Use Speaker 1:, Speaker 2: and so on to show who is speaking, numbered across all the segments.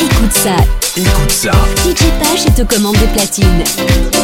Speaker 1: Écoute ça.
Speaker 2: Écoute ça.
Speaker 1: DJ Page et te commande de platine.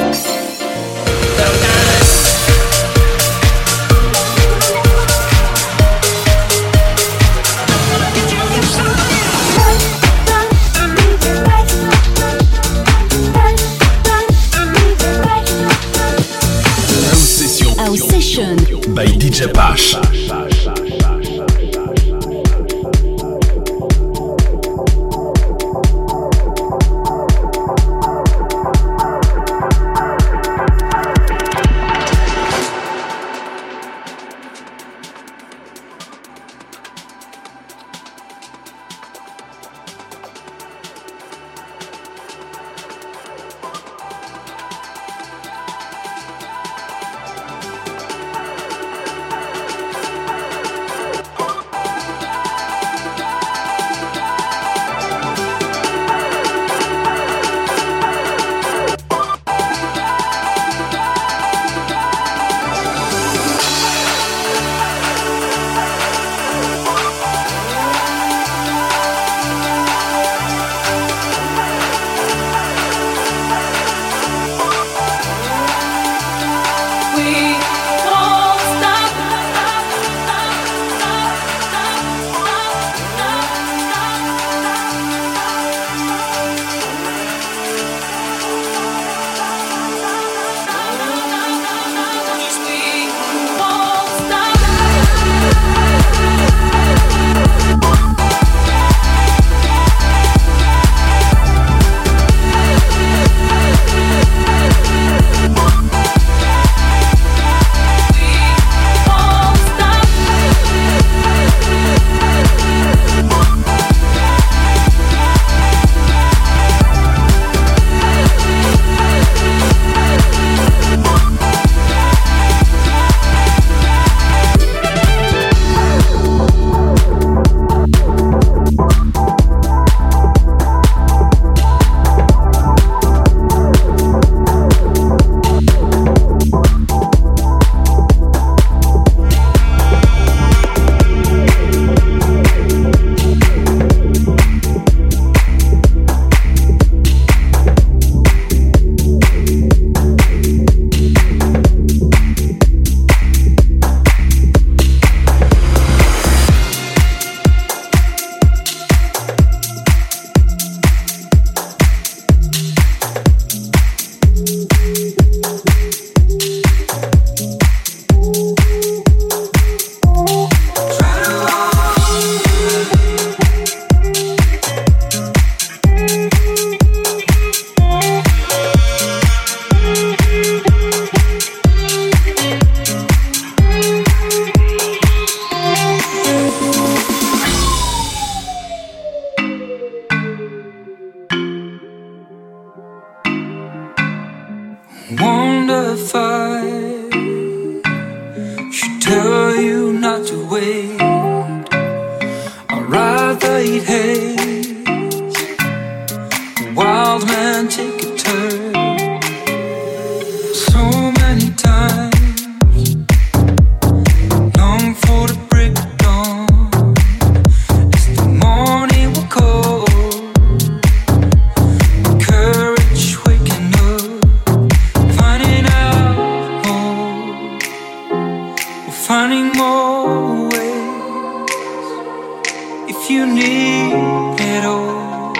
Speaker 3: if you need it all.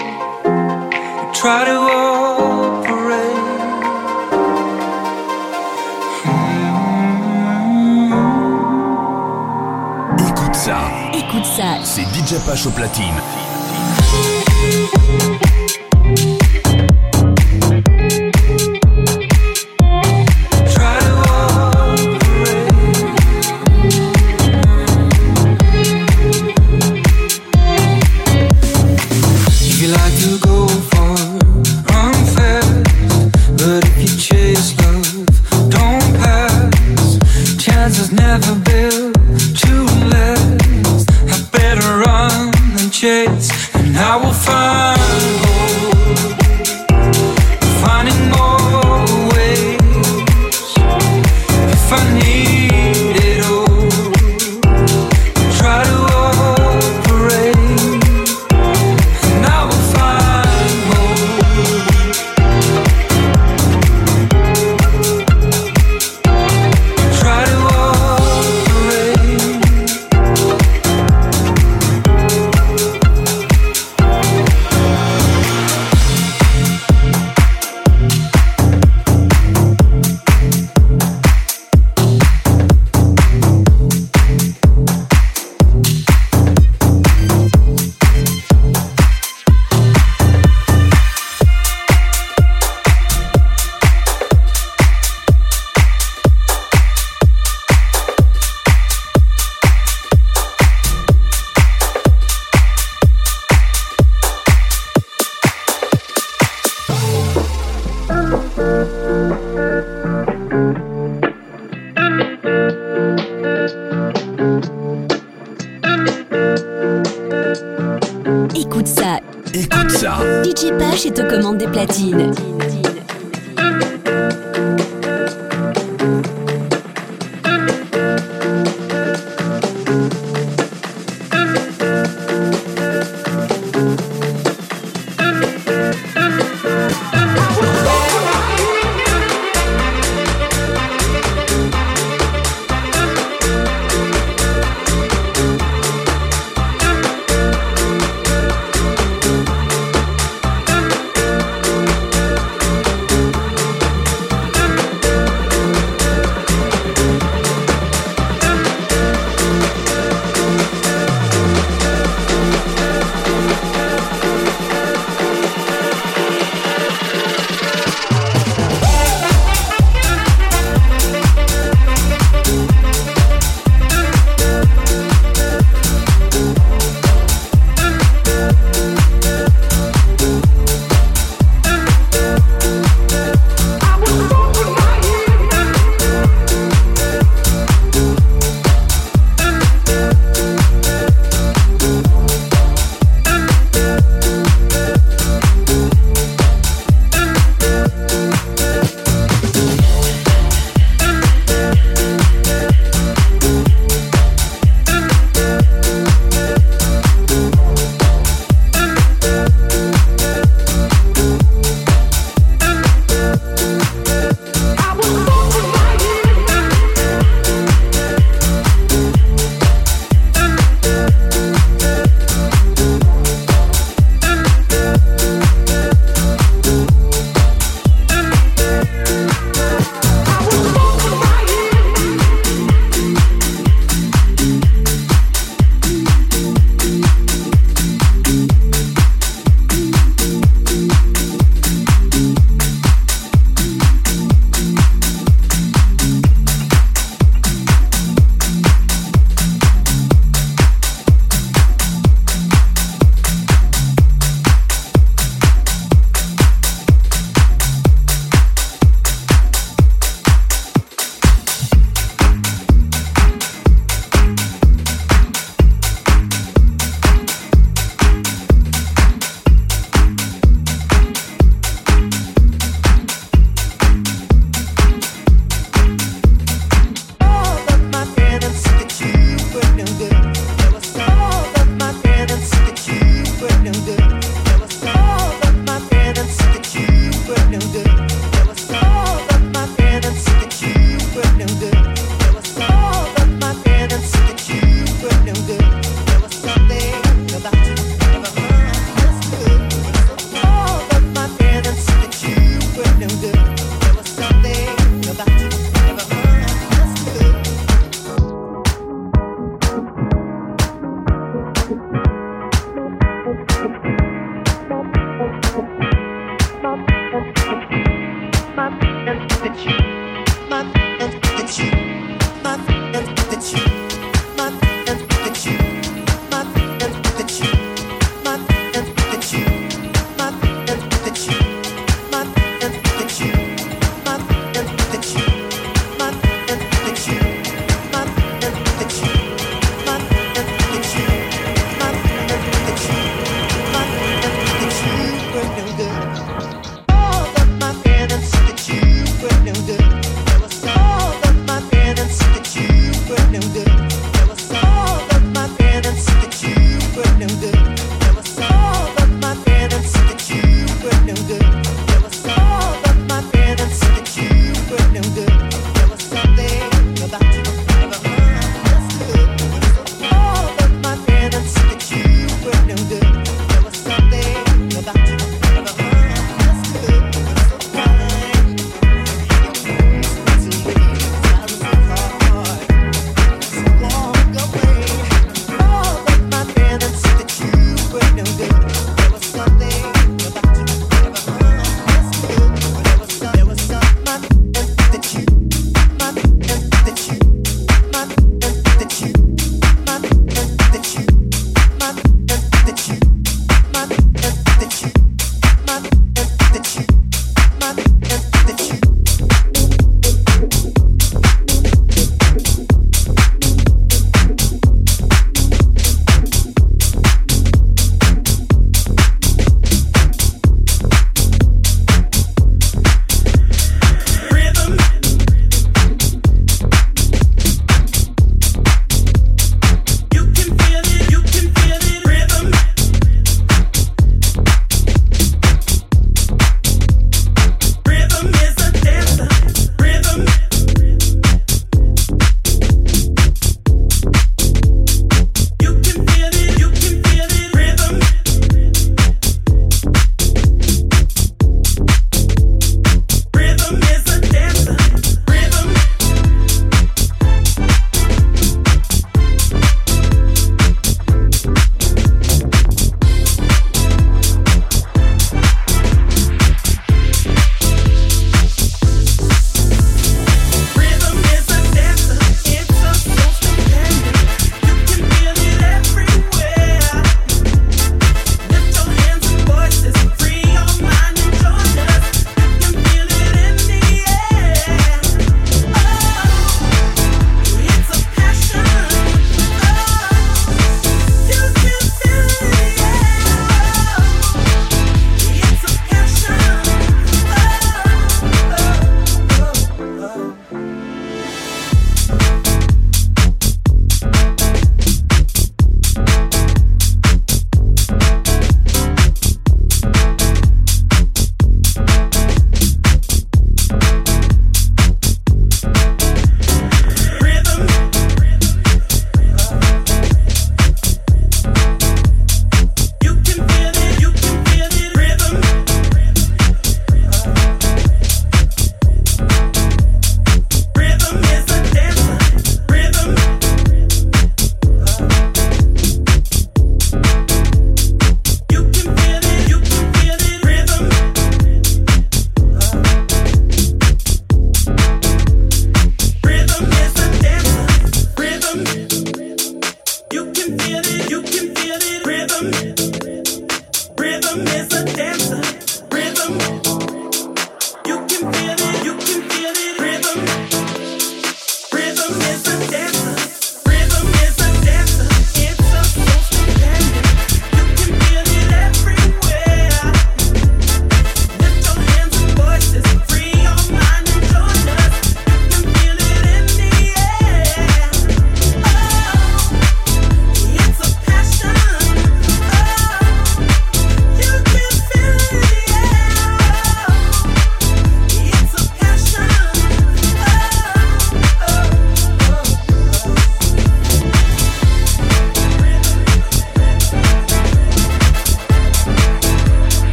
Speaker 3: Try to operate. Hmm.
Speaker 2: Écoute ça.
Speaker 1: Écoute ça.
Speaker 2: C'est DJ Pache au platine.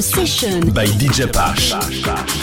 Speaker 4: Session. By DJ Pash.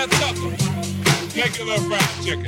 Speaker 5: Make a little fried chicken.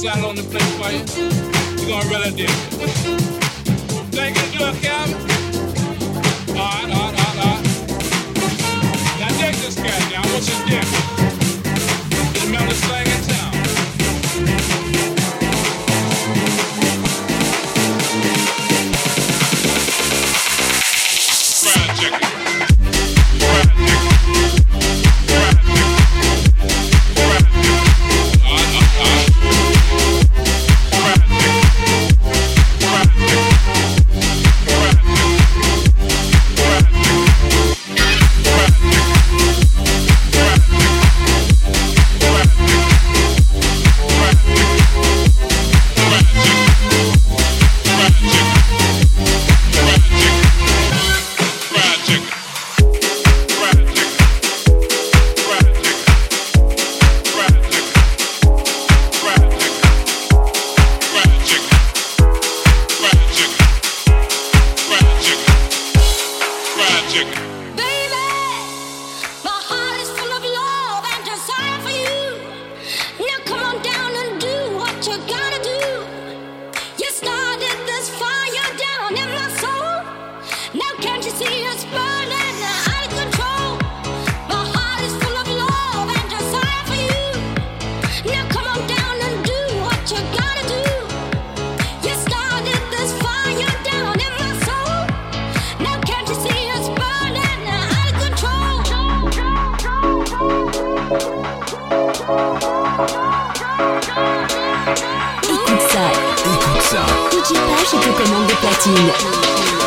Speaker 6: side on the plate
Speaker 3: for you,
Speaker 7: you're gonna
Speaker 3: run it. Écoute ça. Écoute
Speaker 4: ça.
Speaker 2: DJ Page te commande des platines.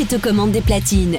Speaker 8: et te commande des platines.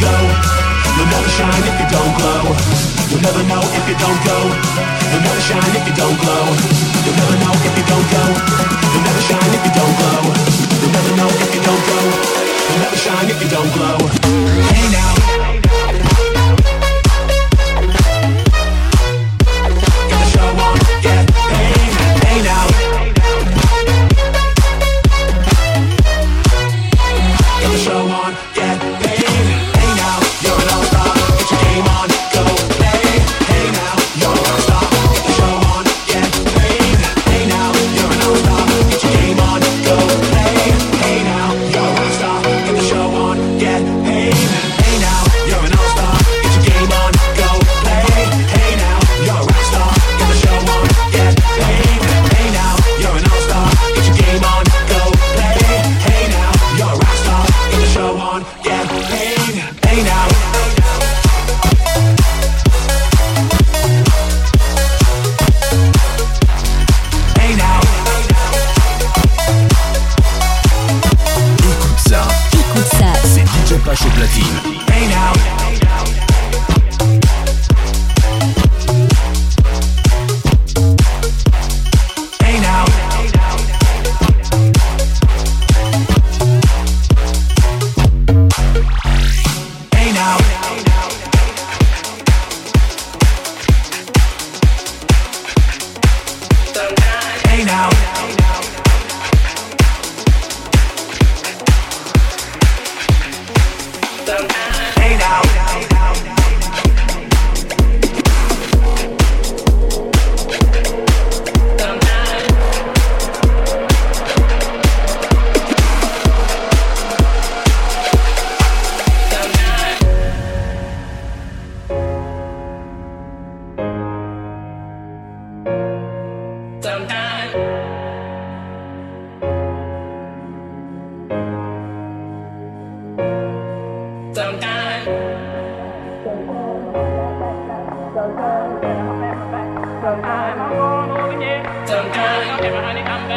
Speaker 8: go. You'll never shine if you don't glow. You'll never know if you don't go. You'll never shine if you don't glow. You'll never know if you don't go. You'll never shine if you don't glow. You'll never know if you don't go. You'll never shine if you don't glow. Sometimes.
Speaker 3: Sometimes. Sometimes.
Speaker 9: Sometimes. Sometimes.
Speaker 3: die.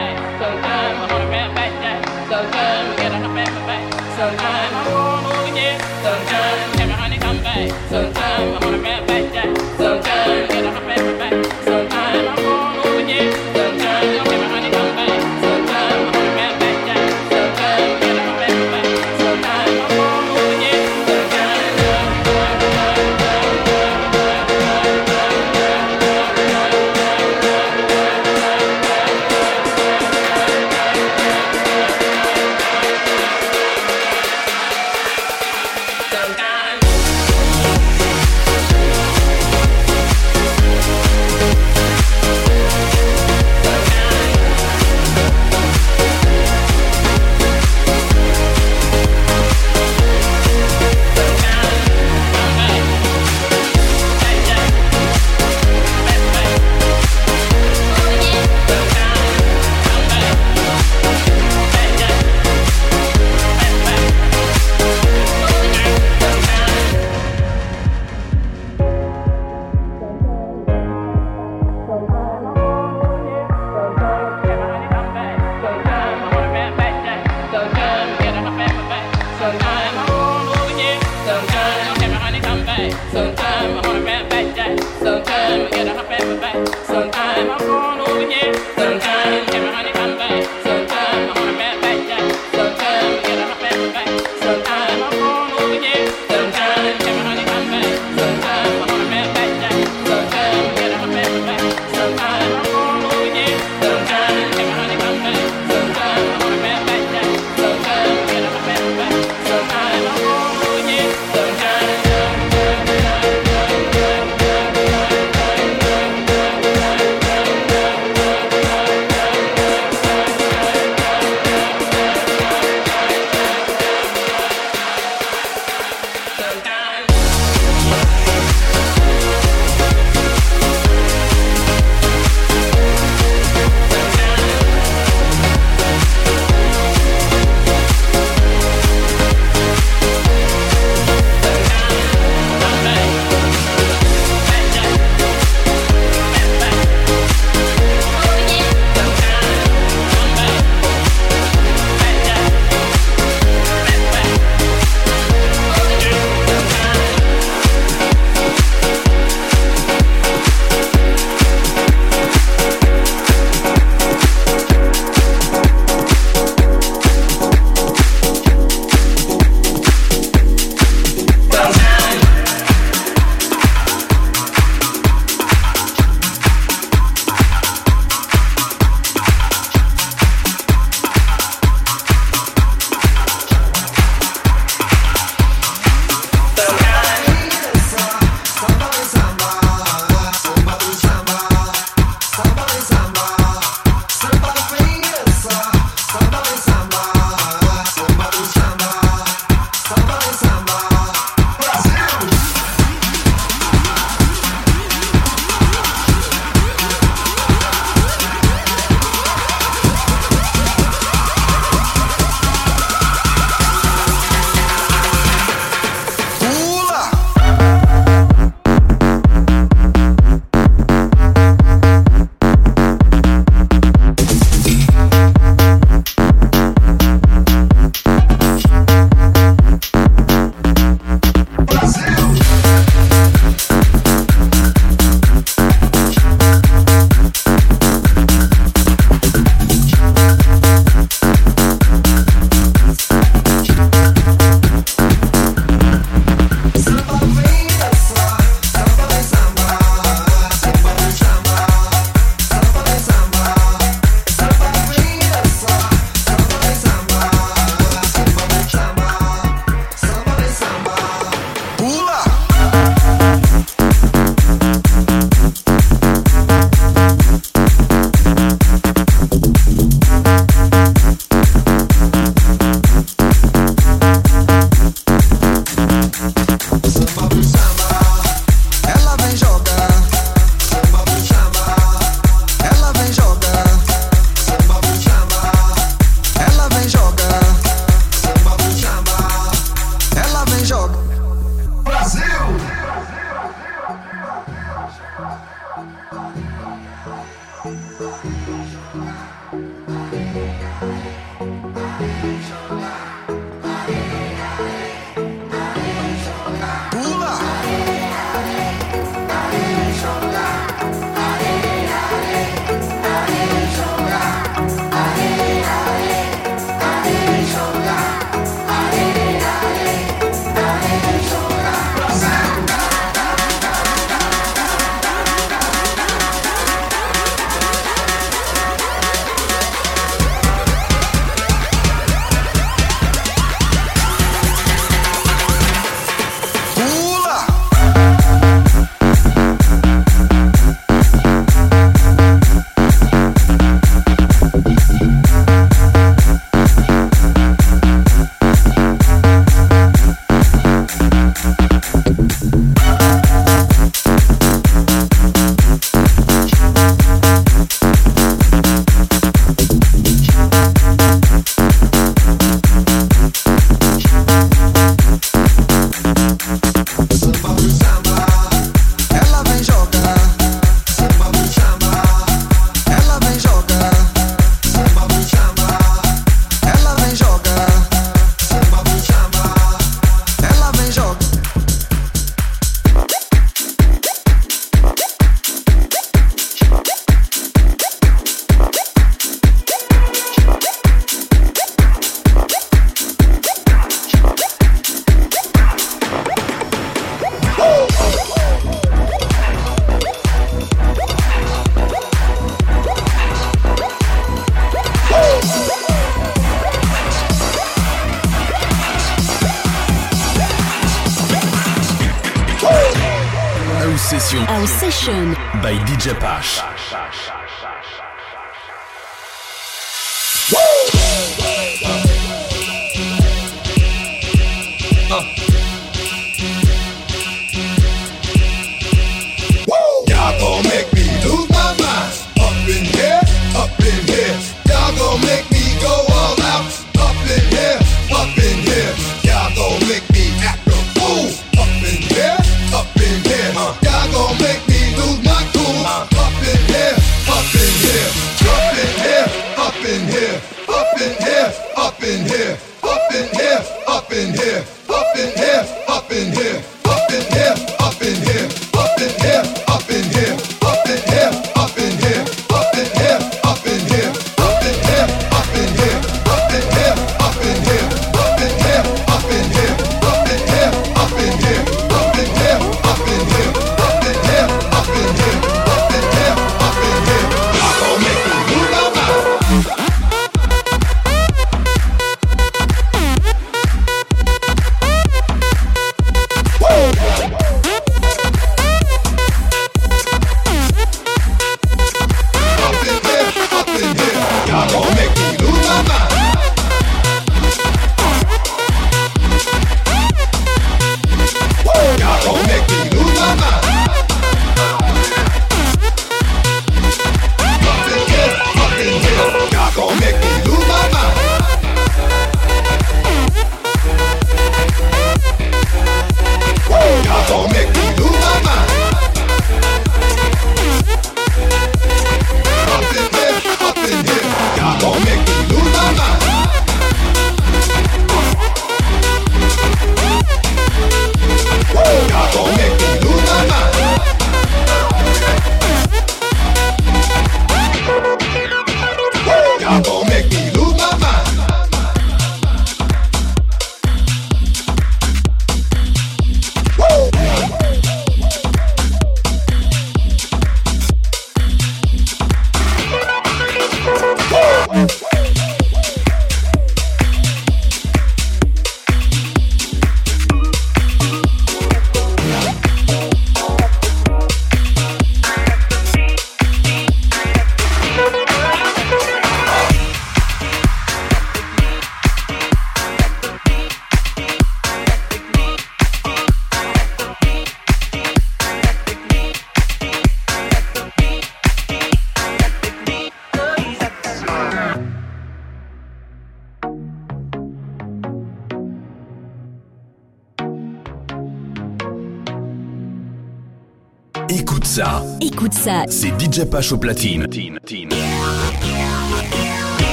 Speaker 3: DJ Pache au platine.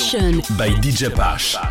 Speaker 10: Session by DJ
Speaker 3: Pash.